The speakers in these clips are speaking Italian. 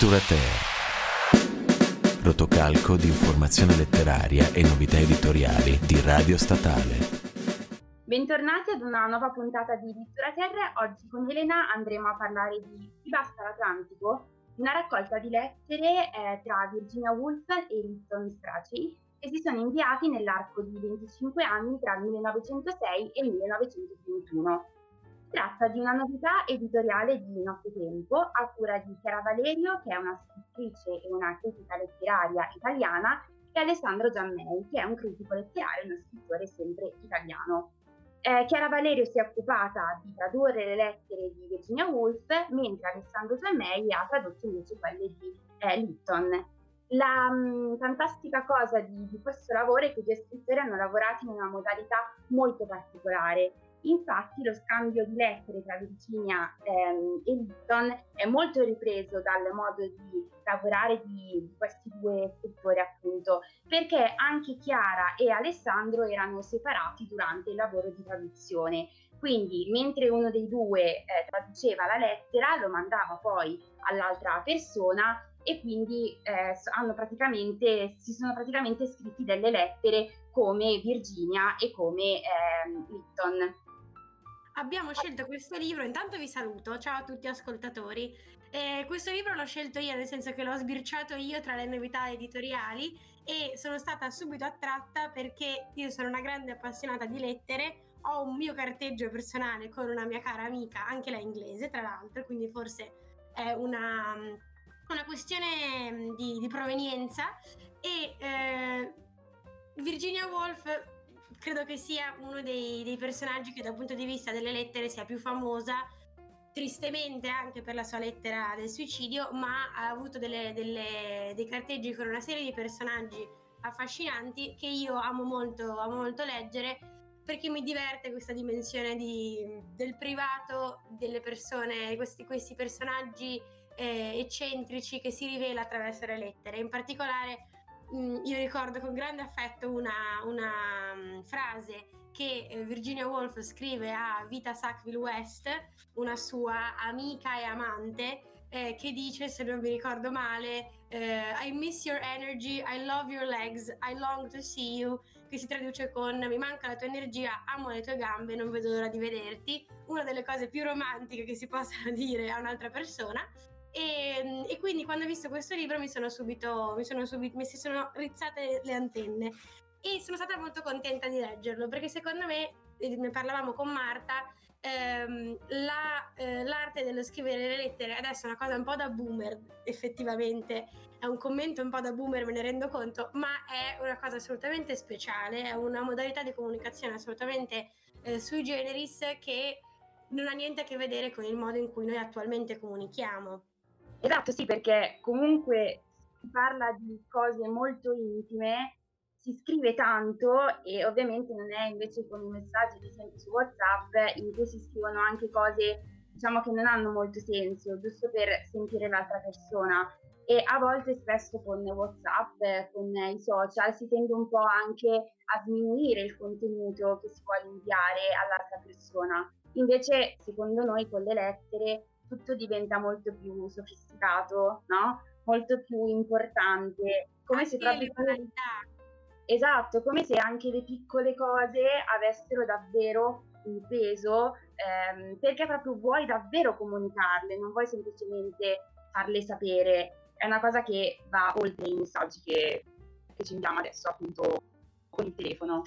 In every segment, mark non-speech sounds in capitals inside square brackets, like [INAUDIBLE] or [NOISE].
Editurateur. Rotocalco di informazione letteraria e novità editoriali di Radio Statale. Bentornati ad una nuova puntata di Editurateur. Oggi con Elena andremo a parlare di Chi basta l'Atlantico, una raccolta di lettere eh, tra Virginia Woolf e Liston Strachey che si sono inviati nell'arco di 25 anni tra il 1906 e il 1921. Tratta di una novità editoriale di Nottetempo a cura di Chiara Valerio, che è una scrittrice e una critica letteraria italiana, e Alessandro Giammei, che è un critico letterario e uno scrittore sempre italiano. Eh, Chiara Valerio si è occupata di tradurre le lettere di Virginia Woolf, mentre Alessandro Giammei ha tradotto invece quelle di eh, Litton. La mh, fantastica cosa di, di, questo lavoro è che i due scrittori hanno lavorato in una modalità molto particolare. Infatti lo scambio di lettere tra Virginia ehm, e Litton è molto ripreso dal modo di lavorare di, questi due scrittori appunto, perché anche Chiara e Alessandro erano separati durante il lavoro di traduzione. Quindi mentre uno dei due eh, traduceva la lettera, lo mandava poi all'altra persona e quindi eh, praticamente, si sono praticamente scritti delle lettere come Virginia e come eh, Litton. Abbiamo scelto questo libro, intanto vi saluto, ciao a tutti ascoltatori. Eh, questo libro l'ho scelto io, nel senso che l'ho sbirciato io tra le novità editoriali e sono stata subito attratta perché io sono una grande appassionata di lettere, ho un mio carteggio personale con una mia cara amica, anche lei inglese tra l'altro, quindi forse è una una questione mm, di, di provenienza e eh, Virginia Woolf credo che sia uno dei, dei, personaggi che dal punto di vista delle lettere sia più famosa tristemente anche per la sua lettera del suicidio ma ha avuto delle, delle, dei carteggi con una serie di personaggi affascinanti che io amo molto, amo molto leggere perché mi diverte questa dimensione di, del privato delle persone, questi, questi personaggi eh, eccentrici che si rivela attraverso le lettere. In particolare io ricordo con grande affetto una, una um, frase che eh, Virginia Woolf scrive a Vita Sackville West, una sua amica e amante, eh, che dice, se non mi ricordo male, eh, I miss your energy, I love your legs, I long to see you, che si traduce con mi manca la tua energia, amo le tue gambe, non vedo l'ora di vederti, una delle cose più romantiche che si possano [LAUGHS] dire a un'altra persona. E, e, quindi quando ho visto questo libro mi sono subito, mi, sono subito, mi si sono rizzate le antenne e sono stata molto contenta di leggerlo perché secondo me, ne parlavamo con Marta, ehm, la, eh, l'arte dello scrivere le lettere adesso è una cosa un po' da boomer effettivamente, è un commento un po' da boomer me ne rendo conto, ma è una cosa assolutamente speciale, è una modalità di comunicazione assolutamente eh, sui generis che non ha niente a che vedere con il modo in cui noi attualmente comunichiamo. Esatto, sì, perché comunque si parla di cose molto intime, si scrive tanto e ovviamente non è invece con i messaggi di esempio su WhatsApp in cui si scrivono anche cose diciamo che non hanno molto senso, giusto per sentire l'altra persona. E a volte spesso con WhatsApp, con i social, si tende un po' anche a diminuire il contenuto che si vuole inviare all'altra persona. Invece, secondo noi, con le lettere tutto diventa molto più sofisticato, no? Molto più importante. Come anche se proprio banalità. Esatto, come se anche le piccole cose avessero davvero un peso, ehm, perché proprio vuoi davvero comunicarle, non vuoi semplicemente farle sapere. È una cosa che va oltre i messaggi che, che ci inviamo adesso, appunto, con il telefono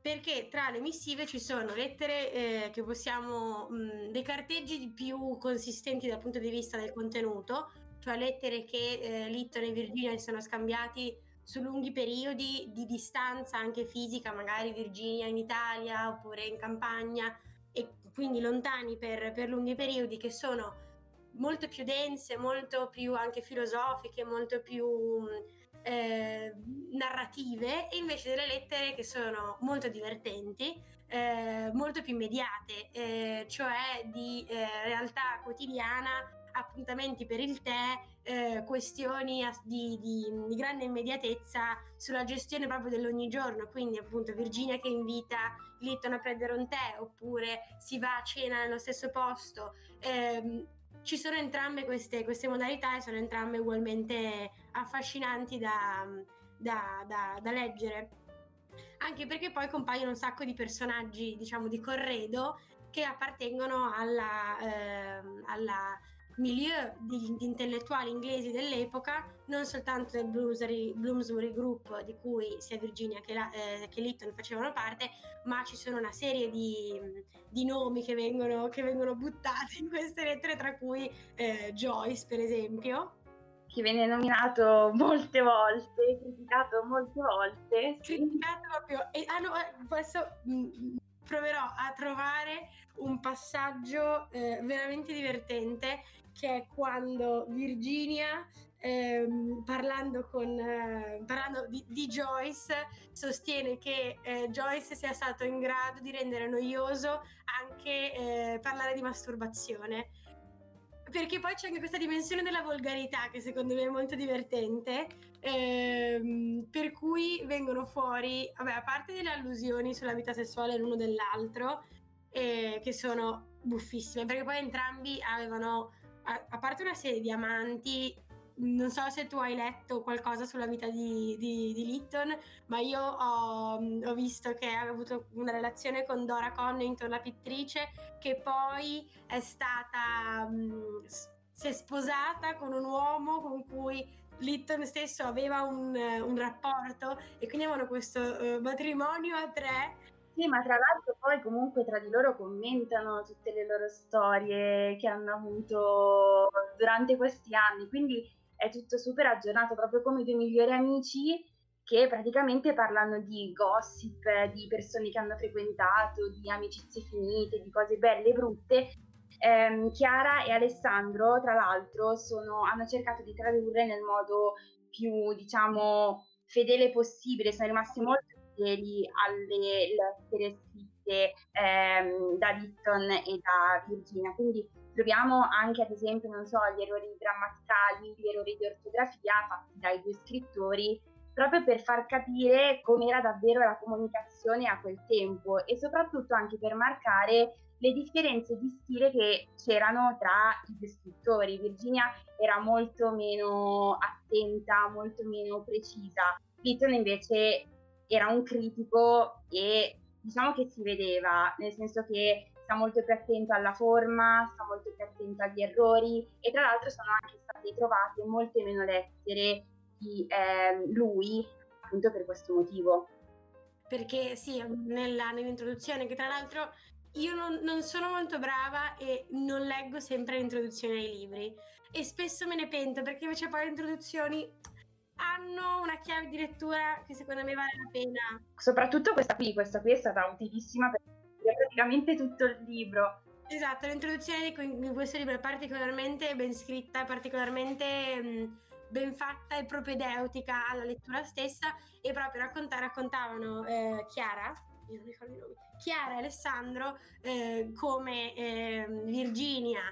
perché tra le missive ci sono lettere eh, che possiamo, mh, dei carteggi più consistenti dal punto di vista del contenuto, cioè lettere che eh, Litton e Virginia si sono scambiati su lunghi periodi di distanza anche fisica, magari Virginia in Italia oppure in campagna e quindi lontani per, per lunghi periodi che sono molto più dense, molto più anche filosofiche, molto più... Mh, eh, narrative e invece delle lettere che sono molto divertenti, eh, molto più immediate, eh, cioè di eh, realtà quotidiana, appuntamenti per il tè, eh, questioni di, di, di, grande immediatezza sulla gestione proprio dell'ogni giorno, quindi appunto Virginia che invita Litton a prendere un tè oppure si va a cena nello stesso posto. Ehm, ci sono entrambe queste, queste modalità e sono entrambe ugualmente affascinanti da, da, da, da leggere. Anche perché poi compaiono un sacco di personaggi, diciamo, di corredo che appartengono alla, eh, alla milieu di, di, intellettuali inglesi dell'epoca, non soltanto del Bloomsbury, Bloomsbury Group di cui sia Virginia che, la, eh, che, Lytton facevano parte, ma ci sono una serie di, di nomi che vengono, che vengono, buttati in queste lettere, tra cui eh, Joyce per esempio. Che viene nominato molte volte, criticato molte volte. Criticato proprio. E, ah no, eh, adesso mh, mm, proverò a trovare un passaggio eh, veramente divertente che è quando Virginia ehm, parlando, con, eh, parlando di, di, Joyce sostiene che eh, Joyce sia stato in grado di rendere noioso anche eh, parlare di masturbazione. Perché poi c'è anche questa dimensione della volgarità che secondo me è molto divertente, ehm, per cui vengono fuori, vabbè, a parte delle allusioni sulla vita sessuale l'uno dell'altro, eh, che sono buffissime, perché poi entrambi avevano a, parte una serie di amanti, non so se tu hai letto qualcosa sulla vita di, di, di Litton, ma io ho, ho, visto che ha avuto una relazione con Dora Connington, la pittrice, che poi è stata, mh, si è sposata con un uomo con cui Litton stesso aveva un, un rapporto e quindi avevano questo uh, matrimonio a tre sì, ma tra l'altro poi comunque tra di loro commentano tutte le loro storie che hanno avuto durante questi anni, quindi è tutto super aggiornato, proprio come i due migliori amici che praticamente parlano di gossip, di persone che hanno frequentato, di amicizie finite, di cose belle e brutte. Eh, Chiara e Alessandro, tra l'altro, sono, hanno cercato di tradurre nel modo più, diciamo, fedele possibile, sono rimasti molto fedeli alle lettere scritte ehm, da Litton e da Virginia. Quindi troviamo anche, ad esempio, non so, gli errori grammaticali, gli errori di ortografia fatti dai due scrittori proprio per far capire com'era davvero la comunicazione a quel tempo e soprattutto anche per marcare le differenze di stile che c'erano tra i due scrittori. Virginia era molto meno attenta, molto meno precisa. Litton invece era un critico e diciamo che si vedeva, nel senso che sta molto più attento alla forma, sta molto più attento agli errori e tra l'altro sono anche state trovate molte meno lettere di eh, lui appunto per questo motivo. Perché sì, nella, nell'introduzione che tra l'altro io non, non, sono molto brava e non leggo sempre l'introduzione ai libri e spesso me ne pento perché invece poi le introduzioni hanno una chiave di lettura che secondo me vale la pena. Soprattutto questa qui, questa qui è stata utilissima è praticamente tutto il libro. Esatto, l'introduzione di questo libro è particolarmente ben scritta, particolarmente mh, ben fatta e propedeutica alla lettura stessa e proprio racconta, raccontavano eh, Chiara, Chiara e Alessandro eh, come eh, Virginia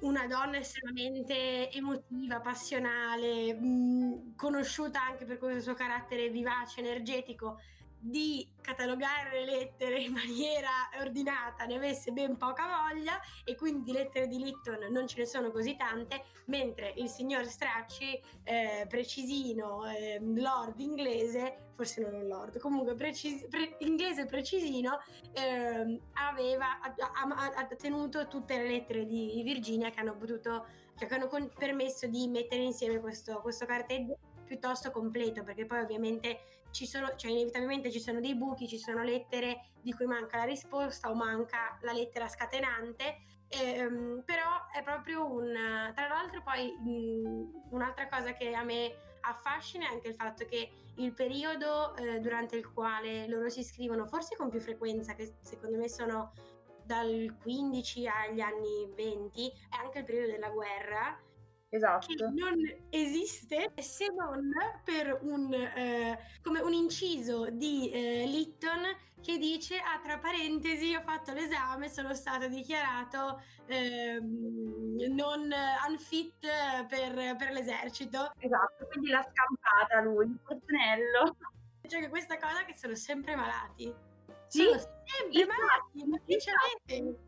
una donna estremamente emotiva, passionale, mh, conosciuta anche per questo suo carattere vivace, energetico, di catalogare le lettere in maniera ordinata ne avesse ben poca voglia e quindi di lettere di Litton non ce ne sono così tante, mentre il signor Stracci, eh, precisino, eh, lord inglese, forse non un lord, comunque precis- pre- inglese precisino, eh, aveva ha, ha, ha, tenuto tutte le lettere di Virginia che hanno potuto, che hanno con- permesso di mettere insieme questo, questo carteggio piuttosto completo, perché poi ovviamente ci sono, cioè inevitabilmente ci sono dei buchi, ci sono lettere di cui manca la risposta o manca la lettera scatenante, ehm, però è proprio un... Tra l'altro poi mh, un'altra cosa che a me affascina è anche il fatto che il periodo eh, durante il quale loro si scrivono, forse con più frequenza, che secondo me sono dal 15 agli anni 20, è anche il periodo della guerra, esatto. non esiste se non per un, eh, come un inciso di eh, Litton che dice, ah, tra parentesi, ho fatto l'esame, sono stato dichiarato eh, non unfit per, per, l'esercito. Esatto, quindi l'ha scampata lui, il fortunello. Cioè che questa cosa che sono sempre malati. Sì, sono sempre malati, ma che ci avete?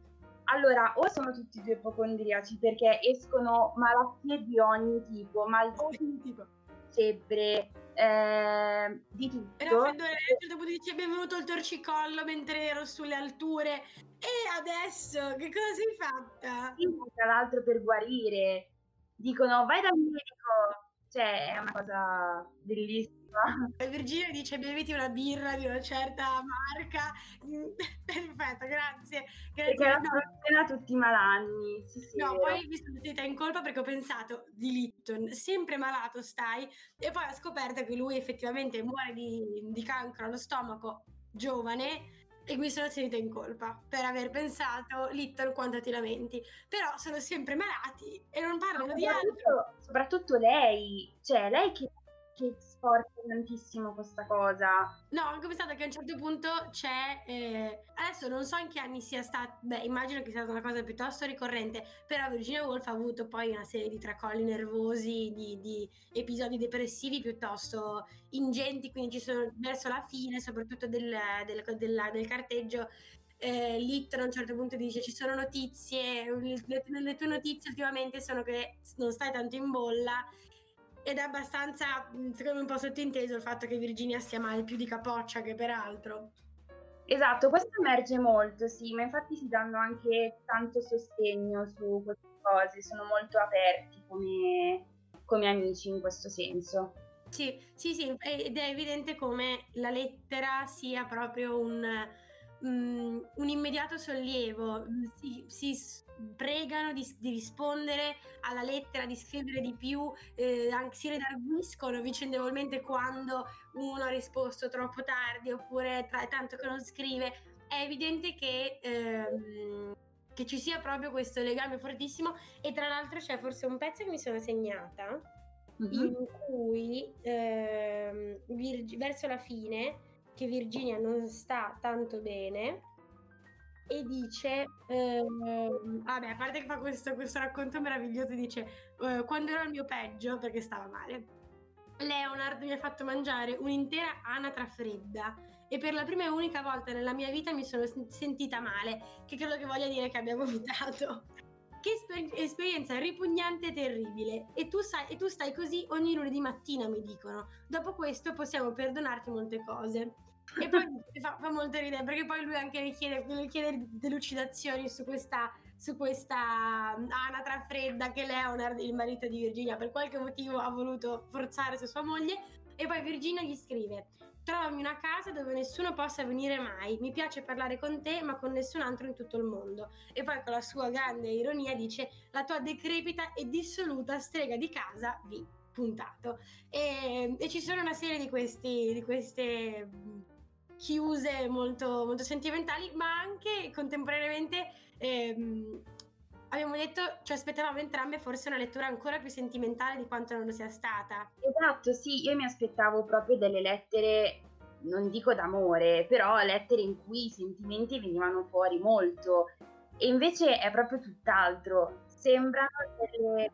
Allora, o sono tutti e due ipocondriaci perché escono malattie di ogni tipo, mal di tipo, febbre, eh, di tutto. Raffreddore, a un certo punto dice benvenuto il torcicollo mentre ero sulle alture. E adesso che cosa sei fatta? Sì, tra l'altro per guarire. Dicono vai dal medico. Cioè, è una cosa bellissima. Virginia dice beviti una birra di una certa marca. [LAUGHS] Perfetto, grazie. grazie. Perché no. tutti malanni. Sì, sì, no, poi mi sono sentita in colpa perché ho pensato di Litton, sempre malato stai, e poi ho scoperto che lui effettivamente muore di, di cancro allo stomaco giovane e mi sono sentita in colpa per aver pensato Litton quanto ti lamenti però sono sempre malati e non parlano di altro soprattutto lei cioè lei che che sforza tantissimo questa cosa. No, anche pensato che a un certo punto c'è. Eh, adesso non so in che anni sia stata. Beh, immagino che sia stata una cosa piuttosto ricorrente. Però Virginia Woolf ha avuto poi una serie di tracolli nervosi, di, di episodi depressivi piuttosto ingenti. Quindi ci sono verso la fine, soprattutto del, del, del, del carteggio. Eh, Litton a un certo punto dice ci sono notizie, le, le, tue notizie ultimamente sono che non stai tanto in bolla ed è abbastanza, secondo me, un po' sottinteso il fatto che Virginia stia male più di capoccia che peraltro. Esatto, questo emerge molto, sì, ma infatti si danno anche tanto sostegno su queste cose, sono molto aperti come, come amici in questo senso. Sì, sì, sì, ed è evidente come la lettera sia proprio un, um, un immediato sollievo, si, si pregano di, di, rispondere alla lettera, di scrivere di più, eh, si redarguiscono vicendevolmente quando uno ha risposto troppo tardi oppure tra, tanto che non scrive. È evidente che, ehm, che ci sia proprio questo legame fortissimo e tra l'altro c'è forse un pezzo che mi sono segnata mm-hmm. in cui ehm, Virg- verso la fine che Virginia non sta tanto bene e dice, ehm, vabbè, a parte che fa questo, questo racconto meraviglioso, dice, eh, quando ero al mio peggio, perché stava male, Leonard mi ha fatto mangiare un'intera anatra fredda e per la prima e unica volta nella mia vita mi sono sentita male, che credo che voglia dire che abbia [LAUGHS] vomitato. Che esper- esperienza ripugnante e terribile. E tu, sai, e tu stai così ogni lunedì mattina, mi dicono. Dopo questo possiamo perdonarti molte cose. E poi [LAUGHS] fa, fa, molto ridere perché poi lui anche richiede, chiede delucidazioni su questa, su questa mm, anatra fredda che Leonard, il marito di Virginia, per qualche motivo ha voluto forzare su sua moglie. E poi Virginia gli scrive: Trovami una casa dove nessuno possa venire mai. Mi piace parlare con te, ma con nessun altro in tutto il mondo. E poi con la sua grande ironia dice: La tua decrepita e dissoluta strega di casa, vi puntato. E, e ci sono una serie di, questi, di queste chiuse molto, molto sentimentali, ma anche contemporaneamente ehm, abbiamo detto, ci aspettavamo entrambe forse una lettura ancora più sentimentale di quanto non lo sia stata. Esatto, sì, io mi aspettavo proprio delle lettere, non dico d'amore, però lettere in cui i sentimenti venivano fuori molto. E invece è proprio tutt'altro. Sembrano delle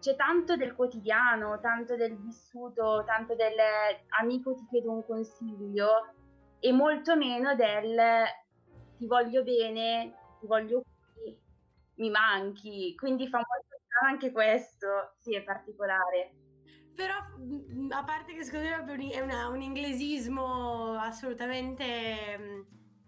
c'è tanto del quotidiano, tanto del vissuto, tanto del amico ti chiedo un consiglio e molto meno del ti voglio bene, ti voglio mi manchi. Quindi fa molto strano anche questo, sì, è particolare. Però, mm, a parte che secondo me è una, un inglesismo assolutamente mm,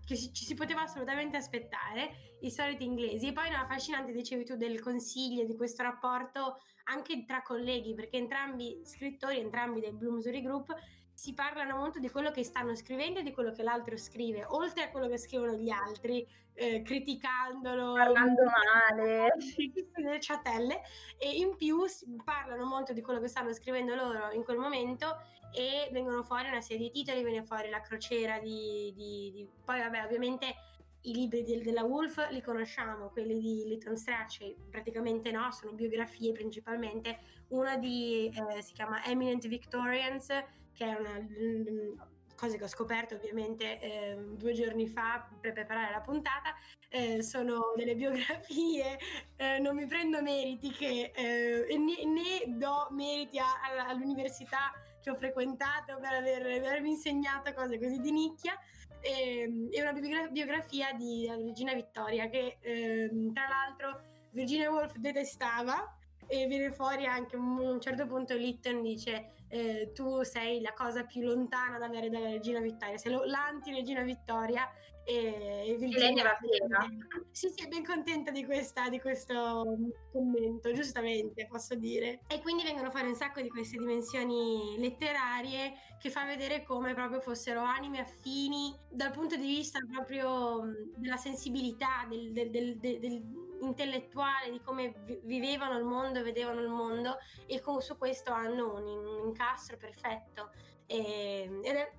che ci si poteva assolutamente aspettare, i soliti inglesi. E poi una affascinante, dicevi tu, del consiglio, di questo rapporto anche tra colleghi, perché entrambi scrittori, entrambi del Bloomsbury Group, si parlano molto di quello che stanno scrivendo e di quello che l'altro scrive, oltre a quello che scrivono gli altri, eh, criticandolo, parlando male, [LAUGHS] nelle ciatelle, e in più parlano molto di quello che stanno scrivendo loro in quel momento e vengono fuori una serie di titoli, viene fuori la crociera di, di, di... poi vabbè ovviamente i libri di, della Wolf li conosciamo, quelli di Lytton Strachey praticamente no, sono biografie principalmente, una di, eh, si chiama Eminent Victorians che è una cosa che ho scoperto ovviamente eh, due giorni fa per preparare la puntata, eh, sono delle biografie, [LAUGHS] eh, non mi prendo meriti che eh, né, né, do meriti a, a, all'università che ho frequentato per, aver, per avermi insegnato cose così di nicchia, ehm, è una biografia di Regina Vittoria che ehm, tra l'altro Virginia Woolf detestava e viene fuori anche a un certo punto Litton dice eh, tu sei la cosa più lontana da avere dalla regina Vittoria. Sei l'anti-regina Vittoria e, e Virginia va fiera sì sì è ben contenta di, questa, di questo commento giustamente posso dire e quindi vengono fuori un sacco di queste dimensioni letterarie che fa vedere come proprio fossero anime affini dal punto di vista proprio della sensibilità del, del, del, del intellettuale di come vivevano il mondo, vedevano il mondo e con, su questo hanno un, un incastro perfetto. E, ed è,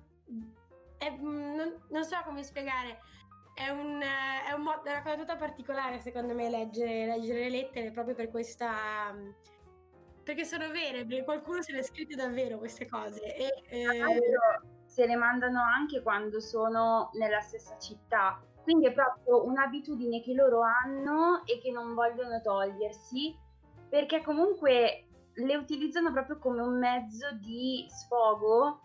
è, non, non, so come spiegare, è, un, è, un, è, una cosa tutta particolare secondo me leggere, leggere le lettere proprio per questa perché sono vere, perché qualcuno se le ha scritte davvero queste cose. E, eh... Se le mandano anche quando sono nella stessa città. Quindi è proprio un'abitudine che loro hanno e che non vogliono togliersi, perché comunque le utilizzano proprio come un mezzo di sfogo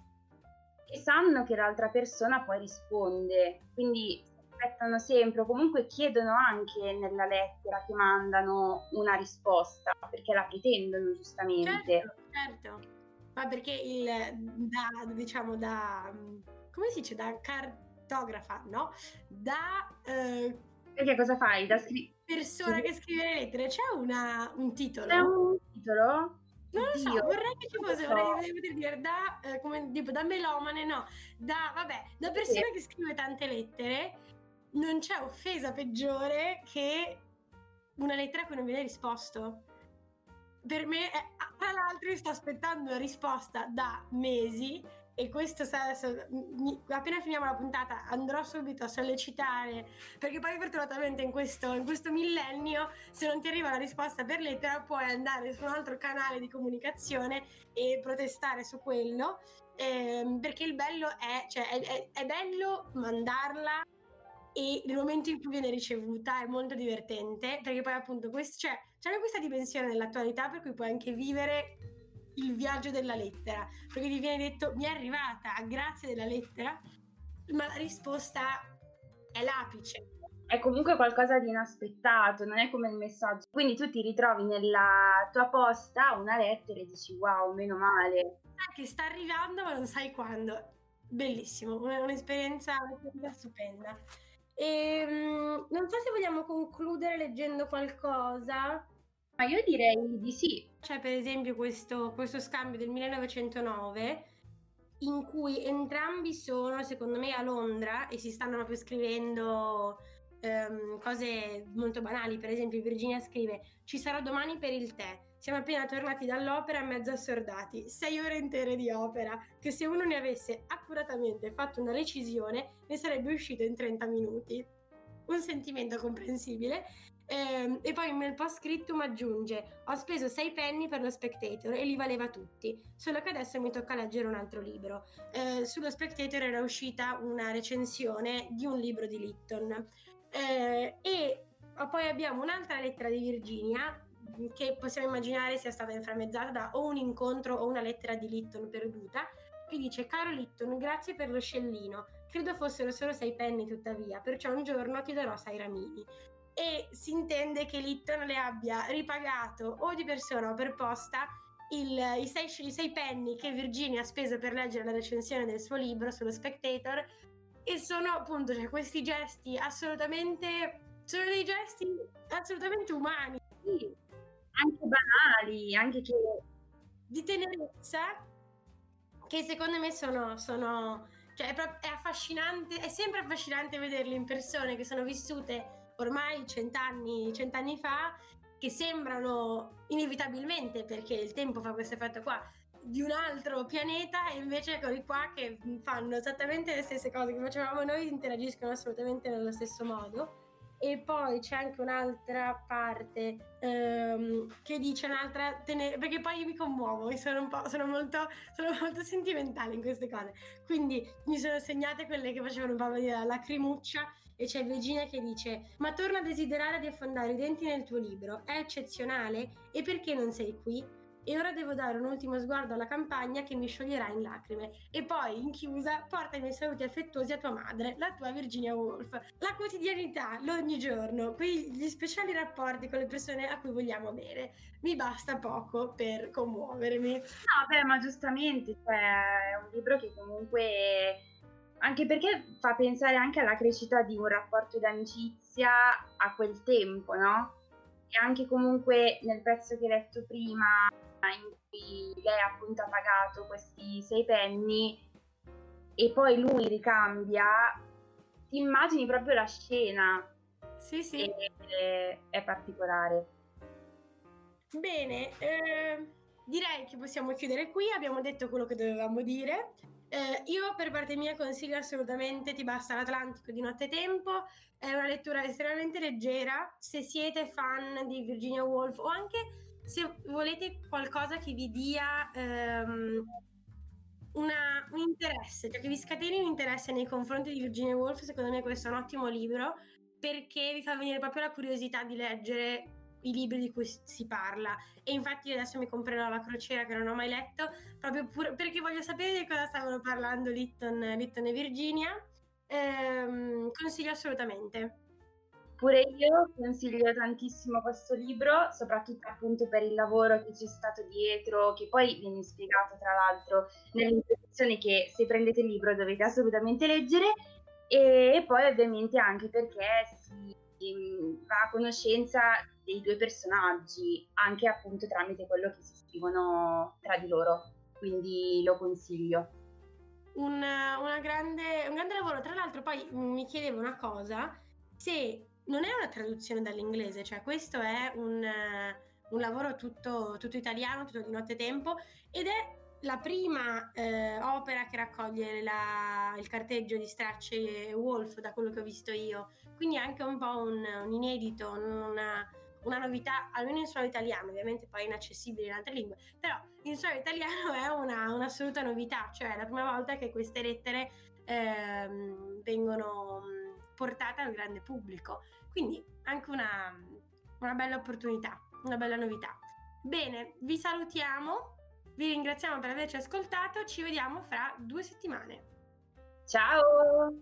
e sanno che l'altra persona poi risponde. Quindi aspettano sempre o comunque chiedono anche nella lettera che mandano una risposta perché la pretendono giustamente. Certo, certo. Ma perché il da diciamo da come si dice da car- cartografa, no? Da... Eh, Perché cosa fai? Da scri- persona che scrive le lettere. C'è una, un titolo? C'è un titolo? Non lo so, vorrei che ci fosse, vorrei poter dire da, eh, come, tipo, da melomane, no, da, vabbè, da persona sì. che scrive tante lettere, non c'è offesa peggiore che una lettera a cui non viene risposto. Per me, è, tra l'altro, io sto aspettando una risposta da mesi e questo appena finiamo la puntata andrò subito a sollecitare perché poi fortunatamente in questo, in questo millennio se non ti arriva la risposta per lettera puoi andare su un altro canale di comunicazione e protestare su quello. Ehm, perché il bello è, cioè, è, è, è bello mandarla e nel momento in cui viene ricevuta è molto divertente perché poi appunto questo, cioè, c'è questa dimensione nell'attualità per cui puoi anche vivere il viaggio della lettera, perché ti viene detto mi è arrivata grazie della lettera, ma la risposta è l'apice. È comunque qualcosa di inaspettato, non è come il messaggio. Quindi tu ti ritrovi nella tua posta una lettera e dici wow, meno male. Sai che sta arrivando ma non sai quando. Bellissimo, un'esperienza, un'esperienza stupenda. E, um, non so se vogliamo concludere leggendo qualcosa. Ma io direi di sì. C'è per esempio questo, questo scambio del 1909 in cui entrambi sono, secondo me, a Londra e si stanno proprio scrivendo um, cose molto banali. Per esempio, Virginia scrive: Ci sarò domani per il tè. Siamo appena tornati dall'opera mezzo assordati. Sei ore intere di opera, che se uno ne avesse accuratamente fatto una recisione, ne sarebbe uscito in 30 minuti. Un sentimento comprensibile. Eh, e poi nel post scriptum aggiunge: Ho speso 6 penny per lo Spectator e li valeva tutti. Solo che adesso mi tocca leggere un altro libro. Eh, sullo Spectator era uscita una recensione di un libro di Litton. Eh, e poi abbiamo un'altra lettera di Virginia che possiamo immaginare sia stata inframmezzata da o un incontro o una lettera di Litton perduta che dice caro Litton grazie per lo scellino credo fossero solo sei penny tuttavia perciò un giorno ti darò sei ramini e si intende che Litton le abbia ripagato o di persona o per posta il, i, sei, i sei penny che Virginia ha speso per leggere la recensione del suo libro sullo Spectator. E sono appunto cioè, questi gesti assolutamente sono dei gesti assolutamente umani. Sì, anche banali anche che di tenerezza che secondo me sono, sono cioè è, è affascinante è sempre affascinante vederle in persone che sono vissute ormai cent'anni, cent'anni fa che sembrano inevitabilmente, perché il tempo fa questo effetto qua, di un altro pianeta e invece eccoli qua che fanno esattamente le stesse cose che facevamo noi, interagiscono assolutamente nello stesso modo. E poi c'è anche un'altra parte ehm, che dice un'altra tenere, perché poi io mi commuovo, sono, sono, molto, sono molto sentimentale in queste cose. Quindi mi sono segnate quelle che facevano un po' la lacrimuccia e c'è Virginia che dice ma torna a desiderare di affondare i denti nel tuo libro, è eccezionale e perché non sei qui? e ora devo dare un ultimo sguardo alla campagna che mi scioglierà in lacrime. E poi, in chiusa, porta i miei saluti affettuosi a tua madre, la tua Virginia Woolf. La quotidianità, l'ogni giorno, quegli speciali rapporti con le persone a cui vogliamo bene. Mi basta poco per commuovermi. No, beh, ma giustamente, cioè, è un libro che comunque anche perché fa pensare anche alla crescita di un rapporto d'amicizia a quel tempo, no? E anche comunque nel pezzo che hai letto prima, in cui lei appunto ha pagato questi sei penny e poi lui ricambia, ti immagini proprio la scena. Sì, sì. E, è particolare. Bene, eh, direi che possiamo chiudere qui, abbiamo detto quello che dovevamo dire. Eh, io per parte mia consiglio assolutamente Ti basta l'Atlantico di nottetempo, è una lettura estremamente leggera, se siete fan di Virginia Woolf o anche se volete qualcosa che vi dia um, una, un interesse, cioè che vi scateni un interesse nei confronti di Virginia Woolf, secondo me questo è un ottimo libro perché vi fa venire proprio la curiosità di leggere i libri di cui si parla. E infatti adesso mi comprerò la crociera che non ho mai letto proprio pur- perché voglio sapere di cosa stavano parlando Litton, Litton e Virginia. Ehm, consiglio assolutamente. Pure io consiglio tantissimo questo libro, soprattutto appunto per il lavoro che c'è stato dietro, che poi viene spiegato tra l'altro nell'introduzione che se prendete il libro dovete assolutamente leggere. E poi ovviamente anche perché si va a conoscenza dei due personaggi, anche appunto tramite quello che si scrivono tra di loro, quindi lo consiglio. Un, grande, un grande lavoro, tra l'altro poi mi chiedevo una cosa, se non è una traduzione dall'inglese, cioè questo è un, un lavoro tutto, tutto, italiano, tutto di nottetempo ed è la prima eh, opera che raccoglie la, il carteggio di Stracci e Wolf, da quello che ho visto io. Quindi è anche un po' un, un inedito, una, una, novità, almeno in suolo italiano, ovviamente poi inaccessibile in altre lingue, però in suolo italiano [LAUGHS] è una, un'assoluta novità, cioè è la prima volta che queste lettere ehm, vengono portate al grande pubblico. Quindi anche una, una bella opportunità, una bella novità. Bene, vi salutiamo vi ringraziamo per averci ascoltato, ci vediamo fra due settimane. Ciao!